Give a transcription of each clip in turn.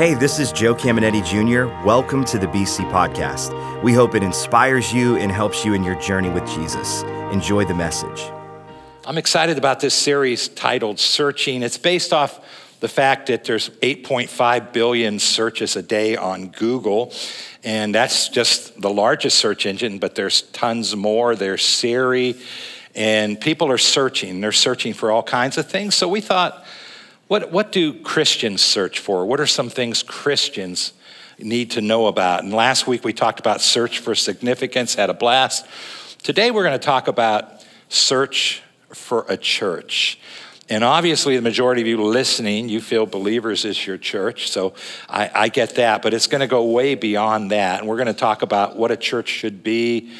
Hey, this is Joe Caminiti Jr. Welcome to the BC Podcast. We hope it inspires you and helps you in your journey with Jesus. Enjoy the message. I'm excited about this series titled Searching. It's based off the fact that there's 8.5 billion searches a day on Google, and that's just the largest search engine, but there's tons more. There's Siri, and people are searching. They're searching for all kinds of things. So we thought, what, what do Christians search for? What are some things Christians need to know about? And last week we talked about search for significance, had a blast. Today we're going to talk about search for a church. And obviously, the majority of you listening, you feel believers is your church. So I, I get that, but it's going to go way beyond that. And we're going to talk about what a church should be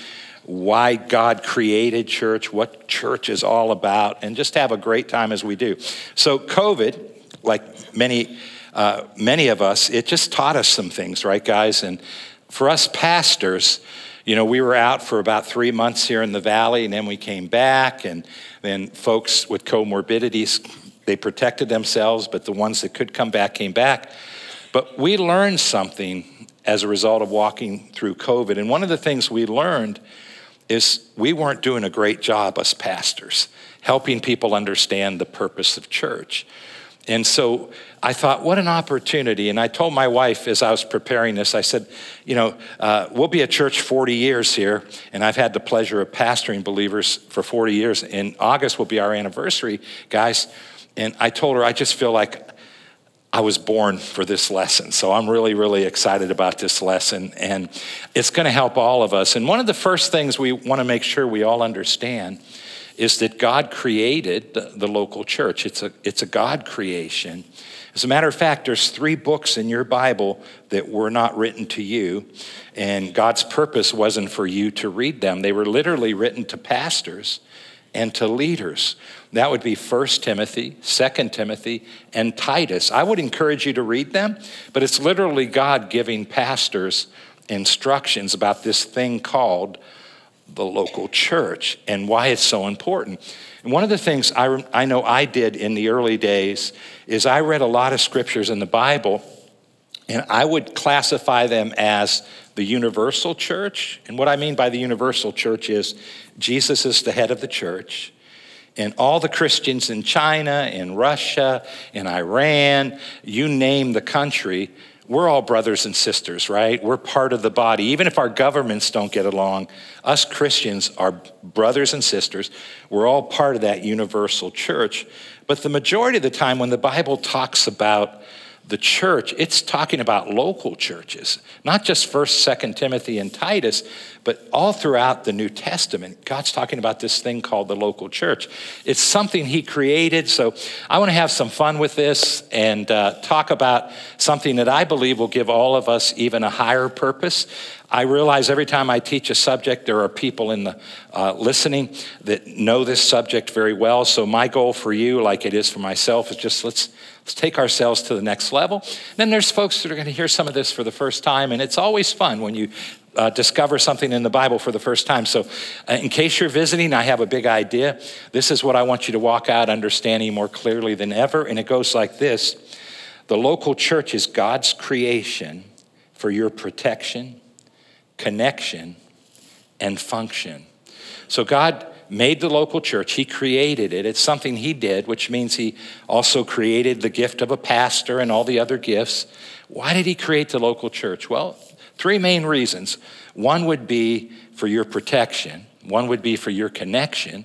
why God created church, what church is all about, and just have a great time as we do. So, COVID, like many, uh, many of us, it just taught us some things, right, guys? And for us pastors, you know, we were out for about three months here in the valley, and then we came back, and then folks with comorbidities, they protected themselves, but the ones that could come back came back. But we learned something as a result of walking through COVID. And one of the things we learned is we weren't doing a great job, as pastors, helping people understand the purpose of church. And so I thought, what an opportunity. And I told my wife as I was preparing this, I said, you know, uh, we'll be a church 40 years here, and I've had the pleasure of pastoring believers for 40 years. In August will be our anniversary, guys. And I told her, I just feel like I was born for this lesson. So I'm really, really excited about this lesson. And it's going to help all of us. And one of the first things we want to make sure we all understand is that God created the, the, local church. It's a, it's a God creation. As a matter of fact, there's three books in your Bible that were not written to you. And God's purpose wasn't for you to read them, they were literally written to pastors and to leaders. That would be 1 Timothy, 2 Timothy, and Titus. I would encourage you to read them, but it's literally God giving pastors instructions about this thing called the local church and why it's so important. And one of the things I, I know I did in the early days is I read a lot of scriptures in the Bible and I would classify them as the universal church. And what I mean by the universal church is Jesus is the head of the church. And all the Christians in China, in Russia, in Iran, you name the country, we're all brothers and sisters, right? We're part of the body. Even if our governments don't get along, us Christians are brothers and sisters. We're all part of that universal church. But the majority of the time, when the Bible talks about the church, it's talking about local churches, not just 1st, 2nd Timothy, and Titus, but all throughout the New Testament. God's talking about this thing called the local church. It's something He created. So I want to have some fun with this and uh, talk about something that I believe will give all of us even a higher purpose. I realize every time I teach a subject, there are people in the uh, listening that know this subject very well. So my goal for you, like it is for myself, is just let's let's take ourselves to the next level. And Then there's folks that are going to hear some of this for the first time, and it's always fun when you uh, discover something in the Bible for the first time. So, uh, in case you're visiting, I have a big idea. This is what I want you to walk out understanding more clearly than ever, and it goes like this The local church is God's creation for your protection connection, and function. So God made the local church, He created it. It's something He did, which means He also created the gift of a pastor and all the other gifts. Why did He create the local church? Well, three main reasons. One would be for your protection, one would be for your connection,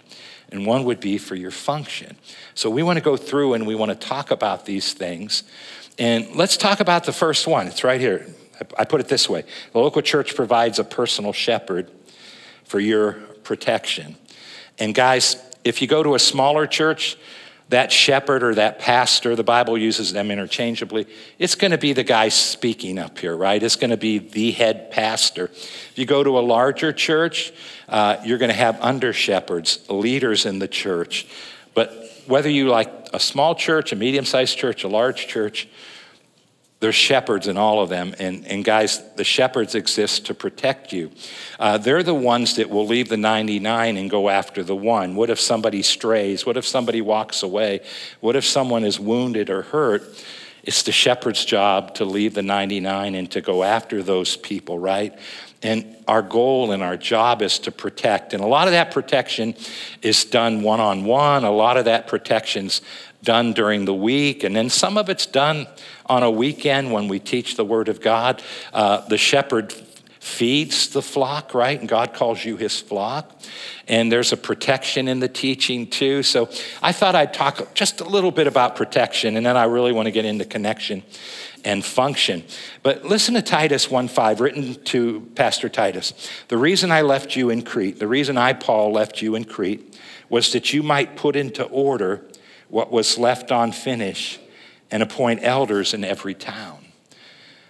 and one would be for your function. So we want to go through and we want to talk about these things. And let's talk about the first one. It's right here. I put it this way the local church provides a personal shepherd for your protection. And guys, if you go to a smaller church, that shepherd or that pastor, the Bible uses them interchangeably, it's going to be the guy speaking up here, right? It's going to be the head pastor. If you go to a larger church, uh, you're going to have under shepherds, leaders in the church. But whether you like a small church, a medium sized church, a large church, there's shepherds in all of them. And, and guys, the shepherds exist to protect you. Uh, they're the ones that will leave the 99 and go after the one. What if somebody strays? What if somebody walks away? What if someone is wounded or hurt? It's the shepherd's job to leave the 99 and to go after those people, right? And our goal and our job is to protect. And a lot of that protection is done one on one. A lot of that protection's done during the week. And then some of it's done on a weekend when we teach the Word of God. Uh, the shepherd feeds the flock, right? And God calls you his flock. And there's a protection in the teaching too. So I thought I'd talk just a little bit about protection, and then I really want to get into connection and function. But listen to Titus 1:5, written to Pastor Titus. The reason I left you in Crete, the reason I, Paul, left you in Crete, was that you might put into order what was left unfinished and appoint elders in every town.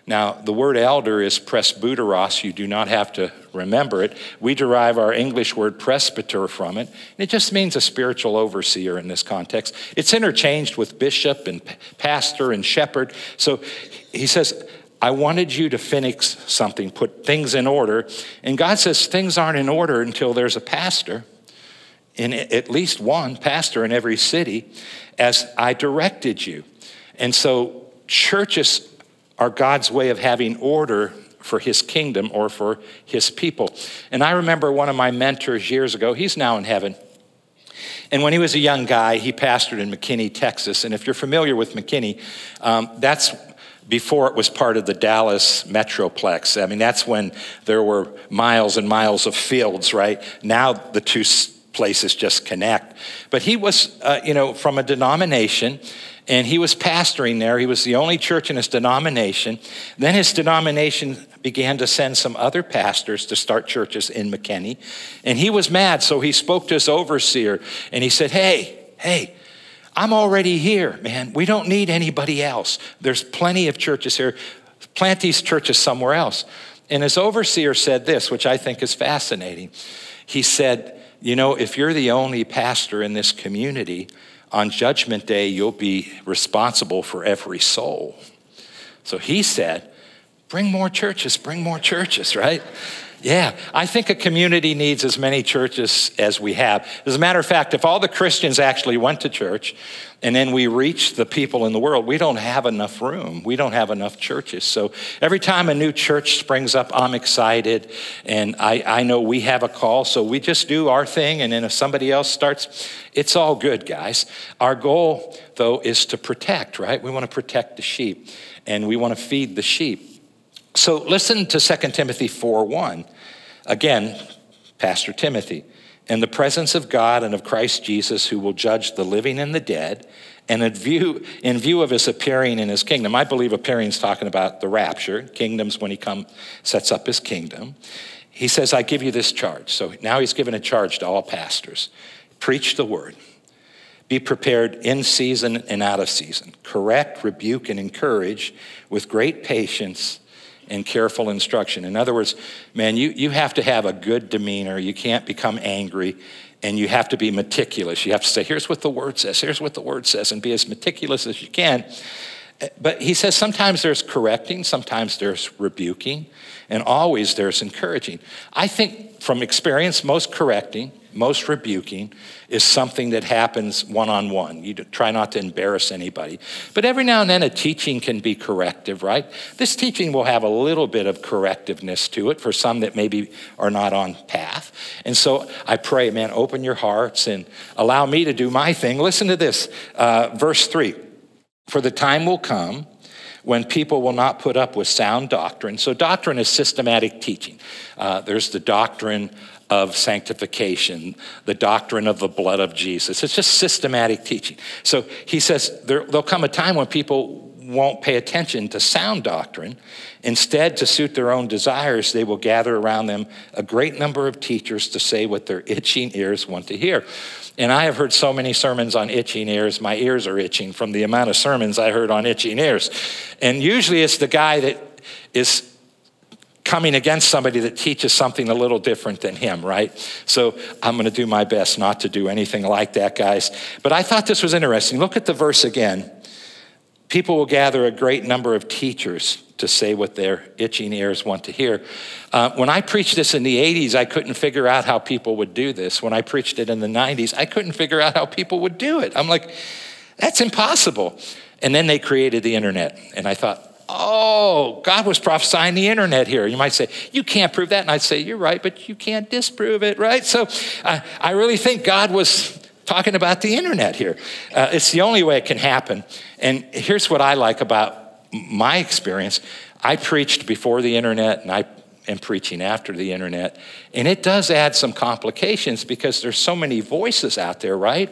Now, the word elder is presbyteros. You do not have to remember it. We derive our English word presbyter from it. And it just means a spiritual overseer in this context. It's interchanged with bishop and pastor and shepherd. So he says, I wanted you to finish something, put things in order. And God says things aren't in order until there's a pastor, in at least one pastor in every city, as I directed you. And so churches are God's way of having order for his kingdom or for his people. And I remember one of my mentors years ago, he's now in heaven. And when he was a young guy, he pastored in McKinney, Texas. And if you're familiar with McKinney, um, that's before it was part of the Dallas Metroplex. I mean, that's when there were miles and miles of fields, right? Now the two places just connect. But he was, uh, you know, from a denomination and he was pastoring there. He was the only church in his denomination. Then his denomination began to send some other pastors to start churches in McKinney. And he was mad, so he spoke to his overseer and he said, Hey, hey, I'm already here, man. We don't need anybody else. There's plenty of churches here. Plant these churches somewhere else. And his overseer said this, which I think is fascinating. He said, You know, if you're the only pastor in this community, on Judgment Day, you'll be responsible for every soul. So he said, Bring more churches, bring more churches, right? Yeah, I think a community needs as many churches as we have. As a matter of fact, if all the Christians actually went to church and then we reach the people in the world, we don't have enough room. We don't have enough churches. So every time a new church springs up, I'm excited and I, I know we have a call. So we just do our thing. And then if somebody else starts, it's all good, guys. Our goal, though, is to protect, right? We want to protect the sheep and we want to feed the sheep. So listen to 2 Timothy 4 1. Again, Pastor Timothy. In the presence of God and of Christ Jesus, who will judge the living and the dead, and in view, in view of his appearing in his kingdom, I believe appearing is talking about the rapture, kingdoms when he comes, sets up his kingdom. He says, I give you this charge. So now he's given a charge to all pastors preach the word, be prepared in season and out of season, correct, rebuke, and encourage with great patience and careful instruction. In other words, man, you, you have to have a good demeanor. You can't become angry, and you have to be meticulous. You have to say, here's what the word says, here's what the word says, and be as meticulous as you can. But he says sometimes there's correcting, sometimes there's rebuking, and always there's encouraging. I think from experience, most correcting, most rebuking is something that happens one on one. You try not to embarrass anybody. But every now and then a teaching can be corrective, right? This teaching will have a little bit of correctiveness to it for some that maybe are not on path. And so I pray, man, open your hearts and allow me to do my thing. Listen to this, uh, verse 3 For the time will come when people will not put up with sound doctrine. So, doctrine is systematic teaching. Uh, there's the doctrine of sanctification, the doctrine of the blood of Jesus. It's just systematic teaching. So he says there, will come a time when people won't pay attention to sound doctrine. Instead, to suit their own desires, they will gather around them a great number of teachers to say what their itching ears want to hear. And I have heard so many sermons on itching ears, my ears are itching from the amount of sermons I heard on itching ears. And usually it's the guy that is coming against somebody that teaches something a little different than him, right? So I'm going to do my best not to do anything like that, guys. But I thought this was interesting. Look at the verse again. People will gather a great number of teachers to say what their itching ears want to hear. Uh, when I preached this in the 80s, I couldn't figure out how people would do this. When I preached it in the 90s, I couldn't figure out how people would do it. I'm like, that's impossible. And then they created the internet. And I thought, oh, God was prophesying the internet here. You might say, you can't prove that. And I'd say, you're right, but you can't disprove it, right? So uh, I really think God was talking about the internet here. Uh, it's the only way it can happen. And here's what I like about my experience I preached before the internet and I am preaching after the internet. And it does add some complications because there's so many voices out there, right?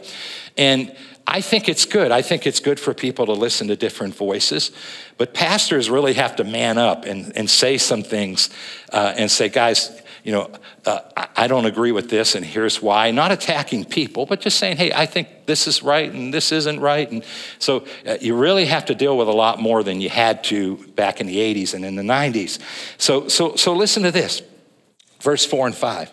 And I think it's good. I think it's good for people to listen to different voices. But pastors really have to man up and, and say some things uh, and say, guys, you know, uh, I don't agree with this, and here's why. Not attacking people, but just saying, hey, I think this is right and this isn't right. And so uh, you really have to deal with a lot more than you had to back in the 80s and in the 90s. So, so, so listen to this verse 4 and 5.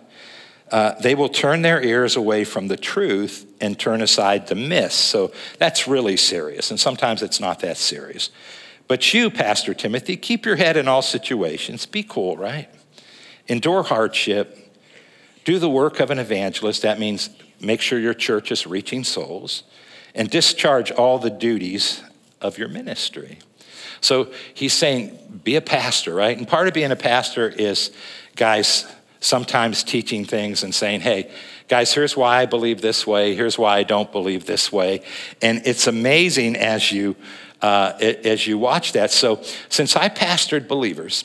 Uh, they will turn their ears away from the truth and turn aside to myths. So that's really serious. And sometimes it's not that serious. But you, Pastor Timothy, keep your head in all situations. Be cool, right? Endure hardship, do the work of an evangelist. That means make sure your church is reaching souls, and discharge all the duties of your ministry. So he's saying, be a pastor, right? And part of being a pastor is, guys, sometimes teaching things and saying, hey, guys, here's why I believe this way, here's why I don't believe this way. And it's amazing as you, uh, as you watch that. So since I pastored believers,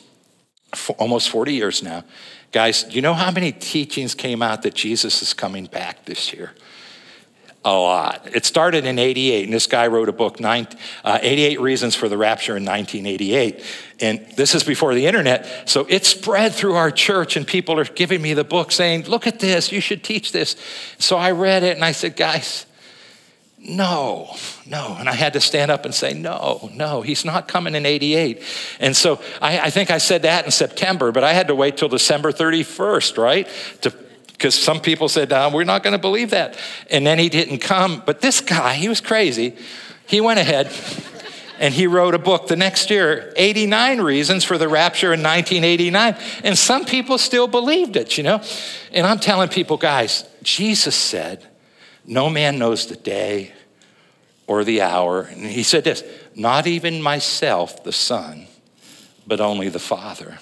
for almost 40 years now. Guys, you know how many teachings came out that Jesus is coming back this year? A lot. It started in 88, and this guy wrote a book, uh, 88 Reasons for the Rapture in 1988. And this is before the internet, so it spread through our church, and people are giving me the book saying, Look at this, you should teach this. So I read it, and I said, Guys, no, no. And I had to stand up and say, no, no, he's not coming in 88. And so I, I think I said that in September, but I had to wait till December 31st, right? Because some people said, no, we're not going to believe that. And then he didn't come. But this guy, he was crazy. He went ahead and he wrote a book the next year 89 Reasons for the Rapture in 1989. And some people still believed it, you know? And I'm telling people, guys, Jesus said, no man knows the day or the hour. And he said this not even myself, the Son, but only the Father.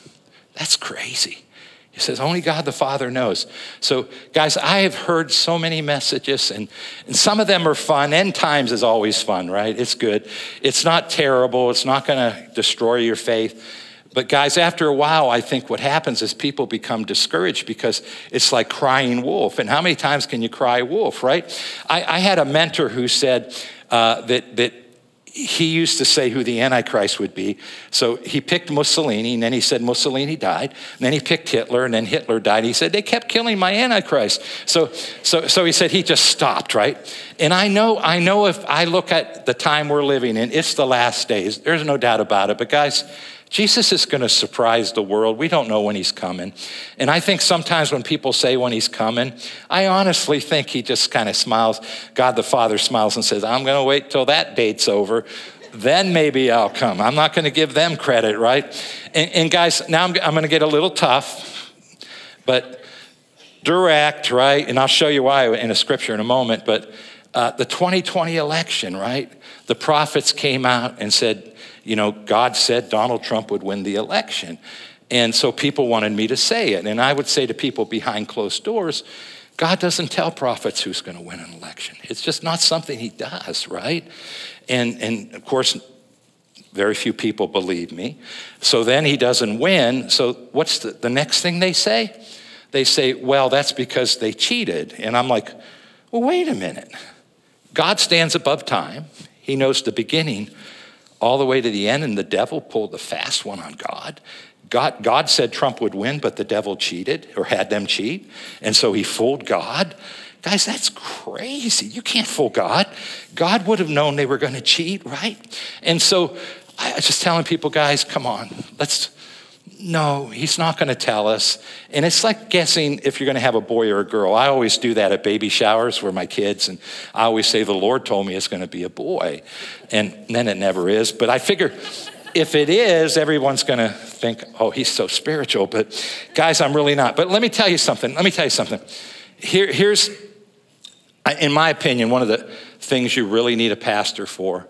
That's crazy. He says, only God the Father knows. So, guys, I have heard so many messages, and, and some of them are fun. End times is always fun, right? It's good. It's not terrible, it's not going to destroy your faith. But, guys, after a while, I think what happens is people become discouraged because it's like crying wolf. And how many times can you cry wolf, right? I, I had a mentor who said uh, that, that he used to say who the Antichrist would be. So he picked Mussolini, and then he said Mussolini died. And then he picked Hitler, and then Hitler died. He said, they kept killing my Antichrist. So, so, so he said he just stopped, right? And I know, I know if I look at the time we're living in, it's the last days. There's no doubt about it. But guys, Jesus is going to surprise the world. We don't know when he's coming. And I think sometimes when people say when he's coming, I honestly think he just kind of smiles. God the Father smiles and says, I'm going to wait till that date's over. Then maybe I'll come. I'm not going to give them credit, right? And, and guys, now I'm, I'm going to get a little tough, but direct, right? And I'll show you why in a scripture in a moment. But uh, the 2020 election, right? The prophets came out and said, you know, God said Donald Trump would win the election. And so people wanted me to say it. And I would say to people behind closed doors, God doesn't tell prophets who's going to win an election. It's just not something he does, right? And, and of course, very few people believe me. So then he doesn't win. So what's the, the next thing they say? They say, well, that's because they cheated. And I'm like, well, wait a minute. God stands above time, he knows the beginning all the way to the end, and the devil pulled the fast one on God. God, God said Trump would win, but the devil cheated or had them cheat. And so he fooled God. Guys, that's crazy. You can't fool God. God would have known they were going to cheat, right? And so I was just telling people, guys, come on, let's no, he's not going to tell us. And it's like guessing if you're going to have a boy or a girl. I always do that at baby showers where my kids, and I always say, The Lord told me it's going to be a boy. And then it never is. But I figure if it is, everyone's going to think, Oh, he's so spiritual. But guys, I'm really not. But let me tell you something. Let me tell you something. Here, here's, in my opinion, one of the things you really need a pastor for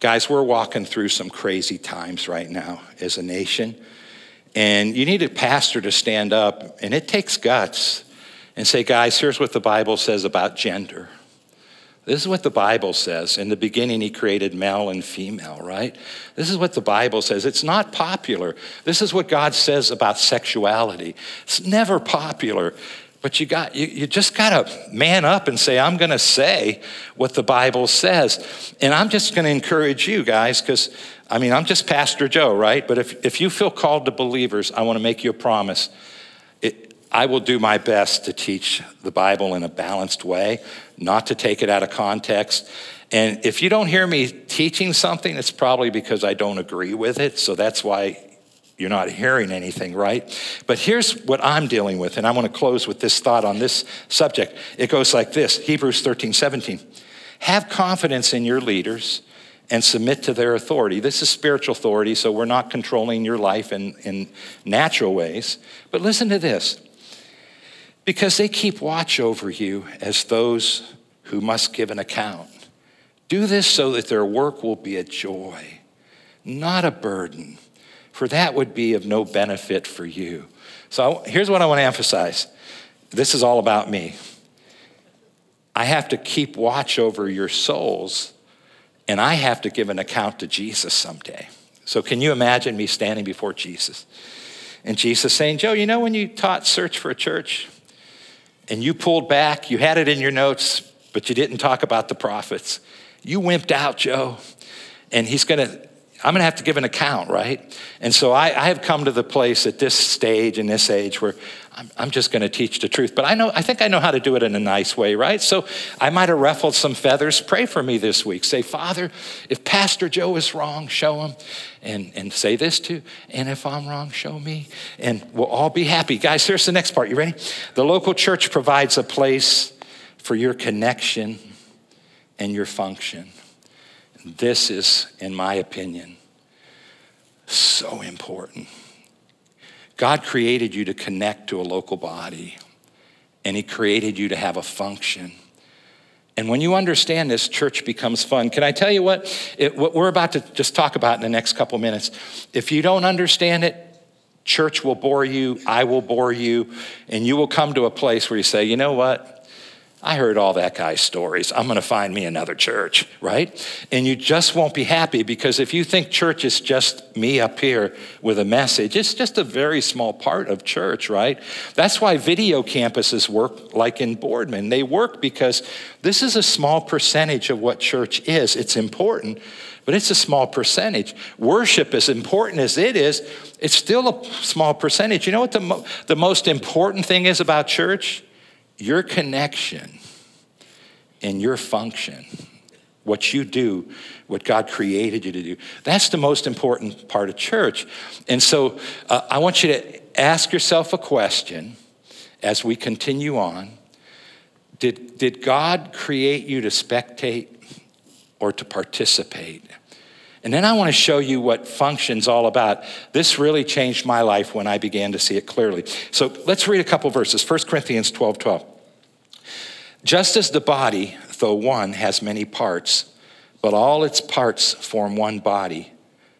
Guys, we're walking through some crazy times right now as a nation. And you need a pastor to stand up, and it takes guts, and say, guys, here's what the Bible says about gender. This is what the Bible says. In the beginning, he created male and female, right? This is what the Bible says. It's not popular. This is what God says about sexuality. It's never popular. But you got you, you just gotta man up and say, I'm gonna say what the Bible says. And I'm just gonna encourage you guys, because I mean I'm just Pastor Joe, right? But if, if you feel called to believers, I want to make you a promise. It, I will do my best to teach the Bible in a balanced way, not to take it out of context. And if you don't hear me teaching something, it's probably because I don't agree with it. So that's why you're not hearing anything, right? But here's what I'm dealing with, and I want to close with this thought on this subject. It goes like this Hebrews 13, 17. Have confidence in your leaders and submit to their authority. This is spiritual authority, so we're not controlling your life in, in natural ways. But listen to this because they keep watch over you as those who must give an account. Do this so that their work will be a joy, not a burden for that would be of no benefit for you. So here's what I want to emphasize this is all about me. I have to keep watch over your souls, and I have to give an account to Jesus someday. So, can you imagine me standing before Jesus? And Jesus saying, Joe, you know when you taught Search for a Church and you pulled back, you had it in your notes, but you didn't talk about the prophets. You wimped out, Joe. And he's going to I'm going to have to give an account, right? And so I, I, have come to the place at this stage, in this age, where I'm, I'm just going to teach the truth. But I know, I think I know how to do it in a nice way, right? So I might have ruffled some feathers. Pray for me this week. Say, Father, if Pastor Joe is wrong, show him. And, and say this too. And if I'm wrong, show me. And we'll all be happy. Guys, here's the next part. You ready? The local church provides a place for your connection and your function. This is, in my opinion, so important. God created you to connect to a local body, and He created you to have a function. And when you understand this, church becomes fun. Can I tell you what? It, what we're about to just talk about in the next couple minutes. If you don't understand it, church will bore you, I will bore you, and you will come to a place where you say, you know what? I heard all that guy's stories. I'm going to find me another church, right? And you just won't be happy because if you think church is just me up here with a message, it's just a very small part of church, right? That's why video campuses work like in Boardman. They work because this is a small percentage of what church is. It's important, but it's a small percentage. Worship, as important as it is, it's still a small percentage. You know what the, mo- the most important thing is about church? Your connection and your function, what you do, what God created you to do, that's the most important part of church. And so uh, I want you to ask yourself a question as we continue on. Did, did God create you to spectate or to participate? And then I want to show you what function's all about. This really changed my life when I began to see it clearly. So let's read a couple verses. 1 Corinthians 12 12. Just as the body, though one, has many parts, but all its parts form one body,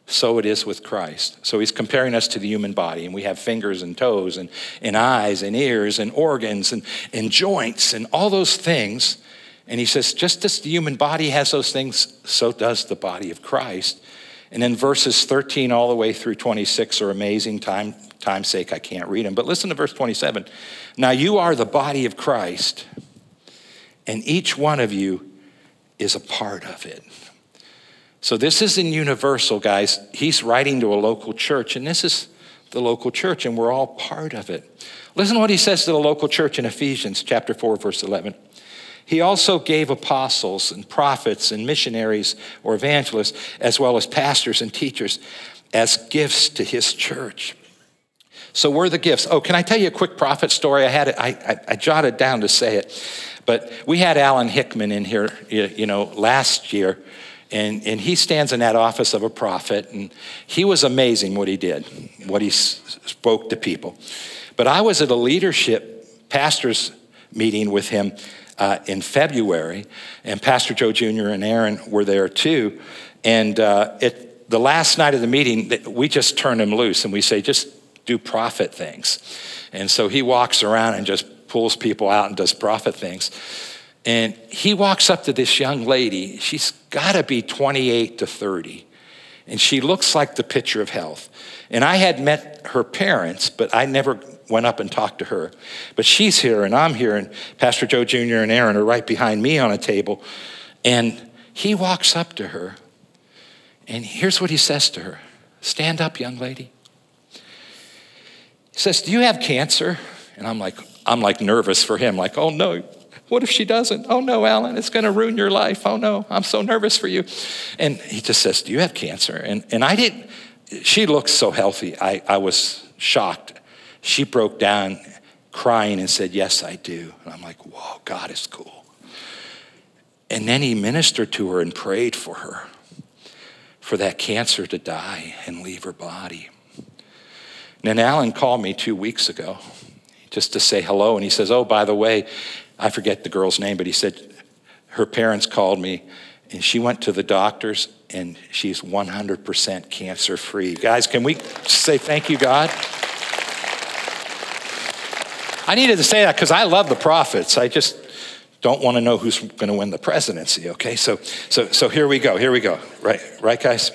so it is with Christ. So he's comparing us to the human body, and we have fingers and toes, and, and eyes, and ears, and organs, and, and joints, and all those things. And he says, just as the human body has those things, so does the body of Christ. And then verses 13 all the way through 26 are amazing. Time, time's sake, I can't read them. But listen to verse 27. Now you are the body of Christ and each one of you is a part of it. So this isn't universal, guys. He's writing to a local church, and this is the local church, and we're all part of it. Listen to what he says to the local church in Ephesians chapter 4, verse 11. He also gave apostles and prophets and missionaries or evangelists, as well as pastors and teachers, as gifts to his church. So we're the gifts. Oh, can I tell you a quick prophet story? I had it, I, I, I jotted down to say it. But we had Alan Hickman in here, you know, last year, and, and he stands in that office of a prophet, and he was amazing what he did, what he spoke to people. But I was at a leadership pastors meeting with him uh, in February, and Pastor Joe Jr. and Aaron were there too. And uh, it, the last night of the meeting, we just turn him loose and we say, just do prophet things. And so he walks around and just pulls people out and does prophet things. And he walks up to this young lady. She's got to be 28 to 30. And she looks like the picture of health. And I had met her parents, but I never went up and talked to her. But she's here, and I'm here, and Pastor Joe Jr. and Aaron are right behind me on a table. And he walks up to her, and here's what he says to her Stand up, young lady. Says, Do you have cancer? And I'm like, I'm like nervous for him, like, oh no, what if she doesn't? Oh no, Alan, it's to ruin your life. Oh no, I'm so nervous for you. And he just says, Do you have cancer? And, and I didn't, she looks so healthy. I, I was shocked. She broke down crying and said, Yes, I do. And I'm like, Whoa, God is cool. And then he ministered to her and prayed for her, for that cancer to die and leave her body. And Alan called me two weeks ago just to say hello. And he says, Oh, by the way, I forget the girl's name, but he said her parents called me and she went to the doctors and she's 100% cancer free. Guys, can we say thank you, God? I needed to say that because I love the prophets. I just don't want to know who's going to win the presidency. Okay, so so so here we go. Here we go. Right, right, guys.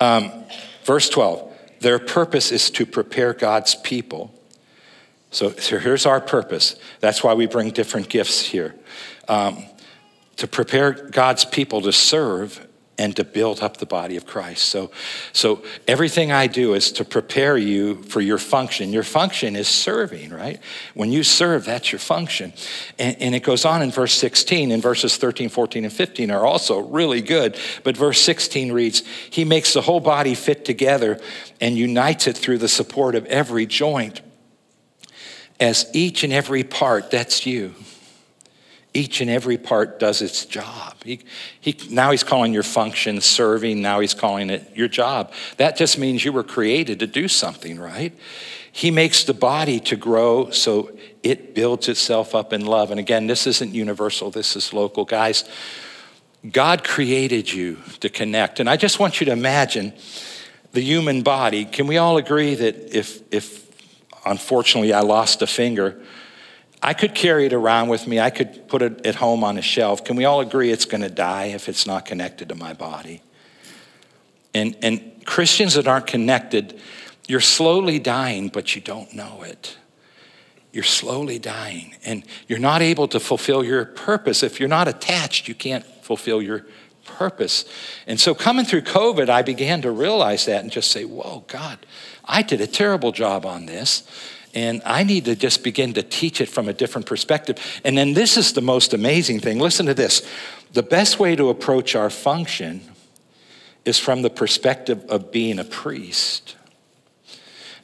Um, verse 12. Their purpose is to prepare God's people so, so here's our purpose. That's why we bring different gifts here um, to prepare God's people to serve and to build up the body of Christ. So, so everything I do is to prepare you for your function. Your function is serving, right? When you serve, that's your function. And, and, it goes on in verse 16, and verses 13, 14, and 15 are also really good. But verse 16 reads, He makes the whole body fit together and unites it through the support of every joint as each and every part, that's you. Each and every part does its job. He, he, now he's calling your function serving, now he's calling it your job. That just means you were created to do something, right? He makes the body to grow so it builds itself up in love. And again, this isn't universal, this is local. Guys, God created you to connect. And I just want you to imagine the human body. Can we all agree that if, if unfortunately, I lost a finger. I could carry it around with me. I could put it at home on a shelf. Can we all agree it's going to die if it's not connected to my body? And, and Christians that aren't connected, you're slowly dying, but you don't know it. You're slowly dying, and you're not able to fulfill your purpose. If you're not attached, you can't fulfill your purpose. And so, coming through COVID, I began to realize that and just say, Whoa, God, I did a terrible job on this. And I need to just begin to teach it from a different perspective. And then this is the most amazing thing. Listen to this. The best way to approach our function is from the perspective of being a priest.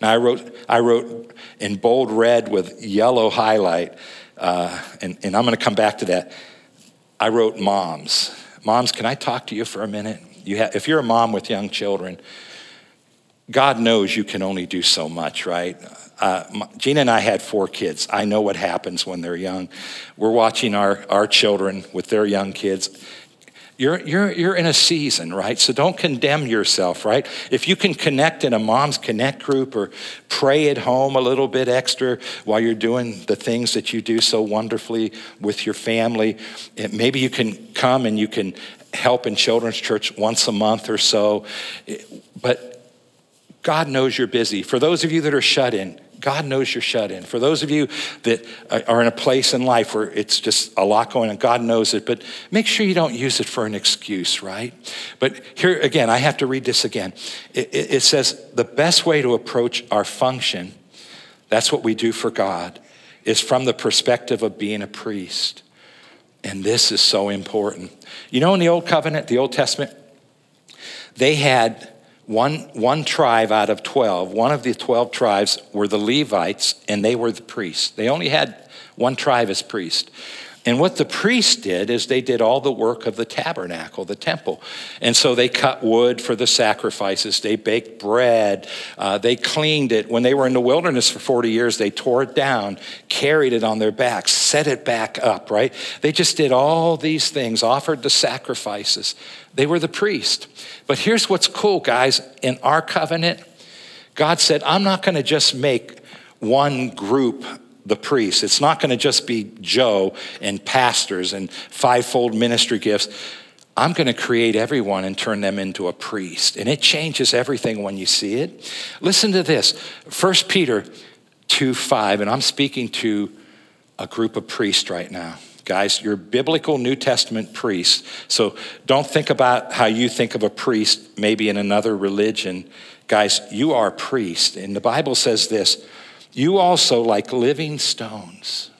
Now, I wrote, I wrote in bold red with yellow highlight, uh, and, and I'm going to come back to that. I wrote moms. Moms, can I talk to you for a minute? You have, if you're a mom with young children, God knows you can only do so much, right? Uh, Gina and I had four kids. I know what happens when they're young. We're watching our, our children with their young kids. You're, you're, you're in a season, right? So don't condemn yourself, right? If you can connect in a mom's connect group or pray at home a little bit extra while you're doing the things that you do so wonderfully with your family, maybe you can come and you can help in children's church once a month or so. But God knows you're busy. For those of you that are shut in, God knows you're shut in. For those of you that are in a place in life where it's just a lot going on, God knows it, but make sure you don't use it for an excuse, right? But here again, I have to read this again. It, it, it says the best way to approach our function, that's what we do for God, is from the perspective of being a priest. And this is so important. You know, in the Old Covenant, the Old Testament, they had one, one tribe out of 12, one of the 12 tribes were the Levites, and they were the priests. They only had one tribe as priest. And what the priests did is they did all the work of the tabernacle, the temple. And so they cut wood for the sacrifices, they baked bread, uh, they cleaned it. When they were in the wilderness for 40 years, they tore it down, carried it on their backs, set it back up, right? They just did all these things, offered the sacrifices. They were the priest. But here's what's cool, guys. In our covenant, God said, I'm not going to just make one group the priests. It's not going to just be Joe and pastors and fivefold ministry gifts. I'm going to create everyone and turn them into a priest. And it changes everything when you see it. Listen to this 1 Peter 2 5, and I'm speaking to a group of priests right now. Guys, you're biblical New Testament priests. So don't think about how you think of a priest maybe in another religion. Guys, you are priests. And the Bible says this you also, like living stones,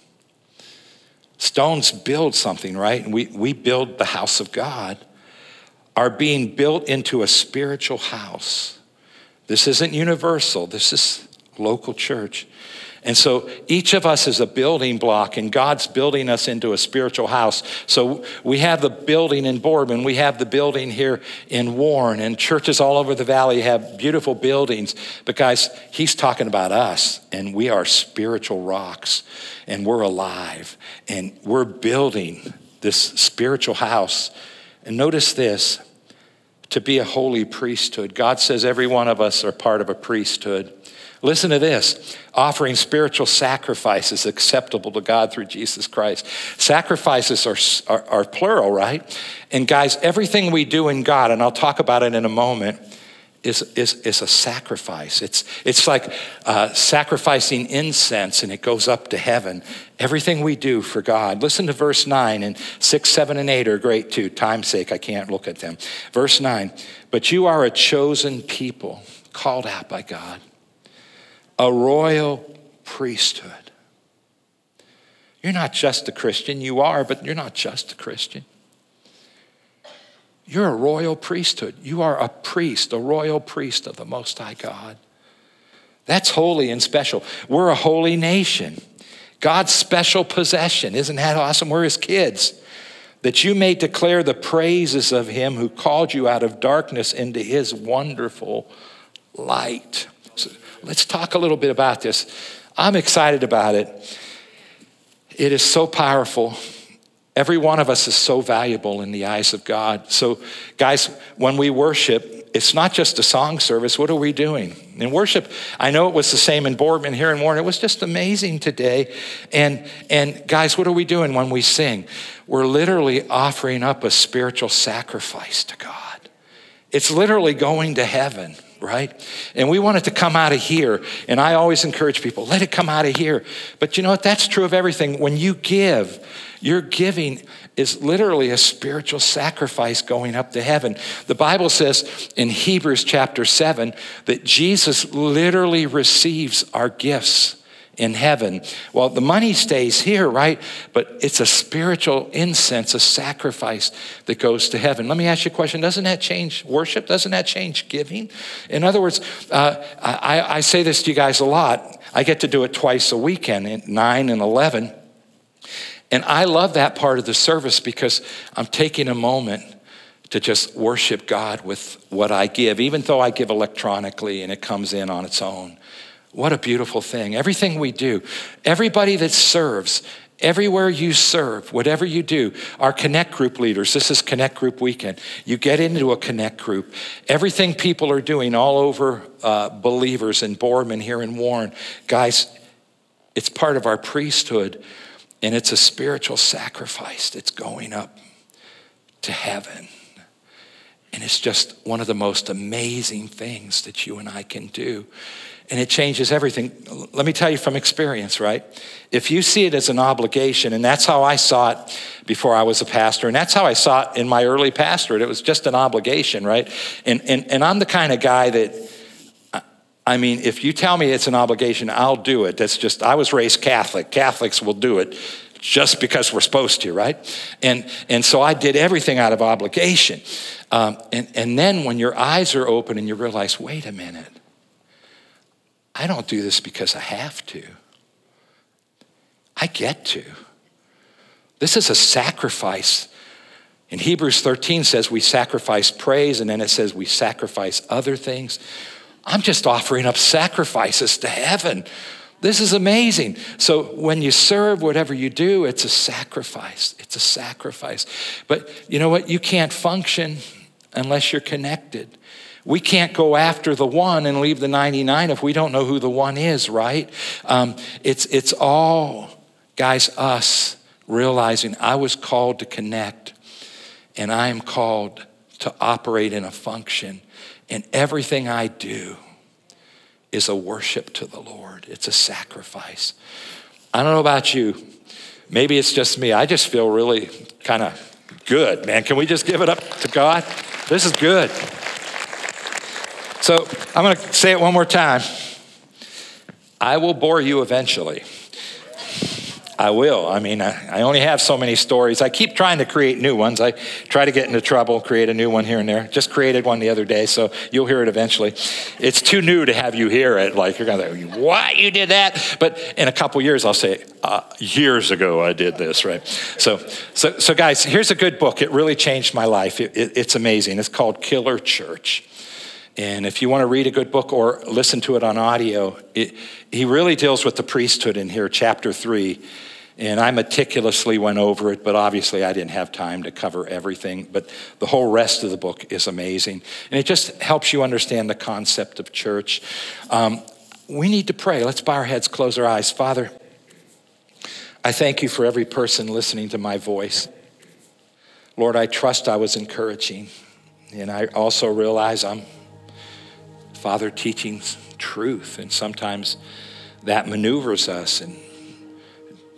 stones build something, right? And we, we build the house of God, are being built into a spiritual house. This isn't universal, this is local church. And so each of us is a building block, and God's building us into a spiritual house. So we have the building in Boardman, we have the building here in Warren, and churches all over the valley have beautiful buildings. But guys, He's talking about us, and we are spiritual rocks, and we're alive, and we're building this spiritual house. And notice this to be a holy priesthood. God says every one of us are part of a priesthood. Listen to this offering spiritual sacrifices acceptable to God through Jesus Christ. Sacrifices are, are, are, plural, right? And guys, everything we do in God, and I'll talk about it in a moment, is, is, is a sacrifice. It's, it's like uh, sacrificing incense and it goes up to heaven. Everything we do for God. Listen to verse 9, and 6, 7, and 8 are great too. Time's sake, I can't look at them. Verse 9, but you are a chosen people, called out by God a royal priesthood. You're not just a Christian. You are, but you're not just a Christian. You're a royal priesthood. You are a priest, a royal priest of the Most High God. That's holy and special. We're a holy nation, God's special possession. Isn't that awesome? We're His kids. That you may declare the praises of Him who called you out of darkness into His wonderful light. So let's talk a little bit about this. I'm excited about it. It is so powerful. Every one of us is so valuable in the eyes of God. So, guys, when we worship, it's not just a song service. What are we doing? In worship, I know it was the same in Boardman here in Warren. It was just amazing today. And, and guys, what are we doing when we sing? We're literally offering up a spiritual sacrifice to God. It's literally going to heaven right? And we want it to come out of here. And I always encourage people, let it come out of here. But you know what? That's true of everything. When you give, your giving is literally a spiritual sacrifice going up to heaven. The Bible says in Hebrews chapter 7 that Jesus literally receives our gifts in heaven. Well, the money stays here, right? But it's a spiritual incense, a sacrifice that goes to heaven. Let me ask you a question Doesn't that change worship? Doesn't that change giving? In other words, uh, I, I say this to you guys a lot. I get to do it twice a weekend, 9 and 11. And I love that part of the service because I'm taking a moment to just worship God with what I give, even though I give electronically and it comes in on its own. What a beautiful thing. Everything we do, everybody that serves, everywhere you serve, whatever you do, our Connect Group leaders, this is Connect Group weekend. You get into a Connect Group. Everything people are doing all over uh, believers in Boardman here in Warren, guys, it's part of our priesthood and it's a spiritual sacrifice that's going up to heaven. And it's just one of the most amazing things that you and I can do and it changes everything. Let me tell you from experience, right? If you see it as an obligation, and that's how I saw it before I was a pastor, and that's how I saw it in my early pastorate, it was just an obligation, right? And, and, and I'm the kind of guy that, I mean, if you tell me it's an obligation, I'll do it. That's just, I was raised Catholic. Catholics will do it just because we're supposed to, right? And, and so I did everything out of obligation. Um, and, and then when your eyes are open and you realize, wait a minute, I don't do this because I have to. I get to. This is a sacrifice. In Hebrews 13 says we sacrifice praise, and then it says we sacrifice other things. I'm just offering up sacrifices to heaven. This is amazing. So when you serve, whatever you do, it's a sacrifice. It's a sacrifice. But you know what? You can't function unless you're connected. We can't go after the one and leave the 99 if we don't know who the one is, right? Um, it's, it's all, guys, us realizing I was called to connect and I am called to operate in a function. And everything I do is a worship to the Lord, it's a sacrifice. I don't know about you. Maybe it's just me. I just feel really kind of good, man. Can we just give it up to God? This is good. So I'm going to say it one more time. I will bore you eventually. I will. I mean, I, I, only have so many stories. I keep trying to create new ones. I try to get into trouble, create a new one here and there. Just created one the other day, so you'll hear it eventually. It's too new to have you hear it. Like, you're going to what? You did that? But in a couple years, I'll say, uh, years ago, I did this, right? So, so, so, guys, here's a good book. It really changed my life. It, it, it's amazing. It's called Killer Church. And if you want to read a good book or listen to it on audio, it, he really deals with the priesthood in here, chapter three. And I meticulously went over it, but obviously I didn't have time to cover everything. But the whole rest of the book is amazing. And it just helps you understand the concept of church. Um, we need to pray. Let's bow our heads, close our eyes. Father, I thank you for every person listening to my voice. Lord, I trust I was encouraging. And I also realize I'm Father teaching truth, and sometimes that maneuvers us and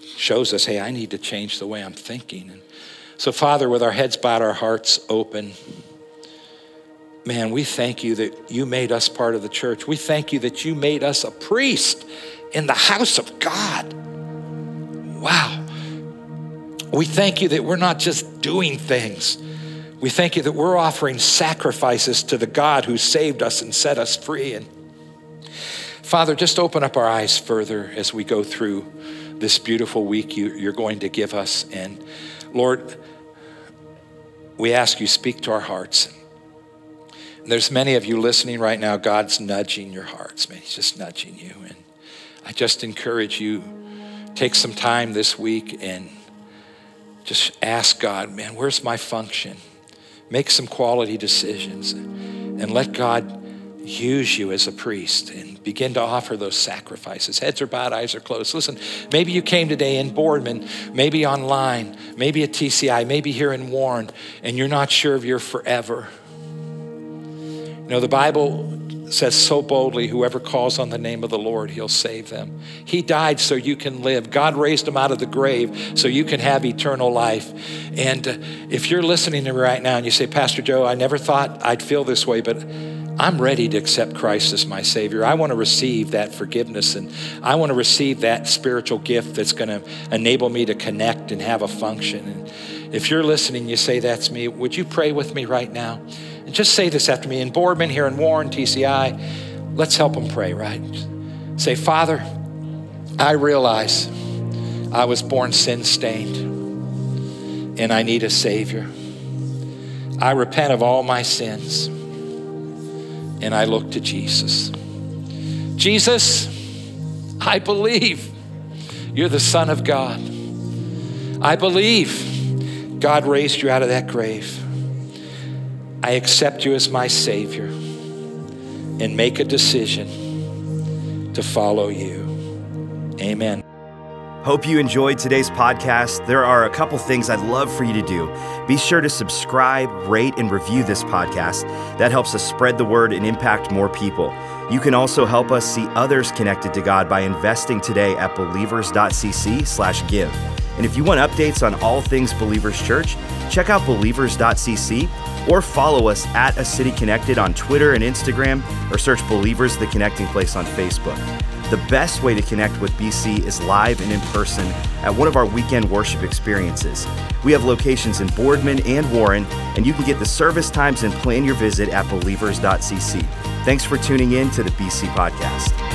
shows us, hey, I need to change the way I'm thinking. And so, Father, with our heads bowed, our hearts open, man, we thank you that you made us part of the church. We thank you that you made us a priest in the house of God. Wow. We thank you that we're not just doing things we thank you that we're offering sacrifices to the God who saved us and set us free. And Father, just open up our eyes further as we go through this beautiful week you, are going to give us. And Lord, we ask you, speak to our hearts. And there's many of you listening right now, God's nudging your hearts, man. He's just nudging you. And I just encourage you, take some time this week and just ask God, man, where's my function? Make some quality decisions and let God use you as a priest and begin to offer those sacrifices. Heads are bowed, eyes are closed. Listen, maybe you came today in Boardman, maybe online, maybe at TCI, maybe here in Warren, and you're not sure of your forever. You know, the Bible says so boldly, whoever calls on the name of the Lord, he'll save them. He died so you can live. God raised him out of the grave so you can have eternal life. And uh, if you're listening to me right now and you say, Pastor Joe, I never thought I'd feel this way, but I'm ready to accept Christ as my Savior. I want to receive that forgiveness and I want to receive that spiritual gift that's going to enable me to connect and have a function. And if you're listening, you say, That's me, would you pray with me right now? Just say this after me. In Boardman, here in Warren, TCI, let's help them pray, right? Say, Father, I realize I was born sin stained and I need a Savior. I repent of all my sins and I look to Jesus. Jesus, I believe you're the Son of God. I believe God raised you out of that grave. I accept you as my Savior and make a decision to follow you. Amen. Hope you enjoyed today's podcast. There are a couple things I'd love for you to do. Be sure to subscribe, rate, and review this podcast. That helps us spread the word and impact more people. You can also help us see others connected to God by investing today at believers.cc/give. And if you want updates on all things Believers Church, check out believers.cc or follow us at A City Connected on Twitter and Instagram, or search Believers the Connecting Place on Facebook. The best way to connect with BC is live and in person at one of our weekend worship experiences. We have locations in Boardman and Warren, and you can get the service times and plan your visit at believers.cc. Thanks for tuning in to the BC Podcast.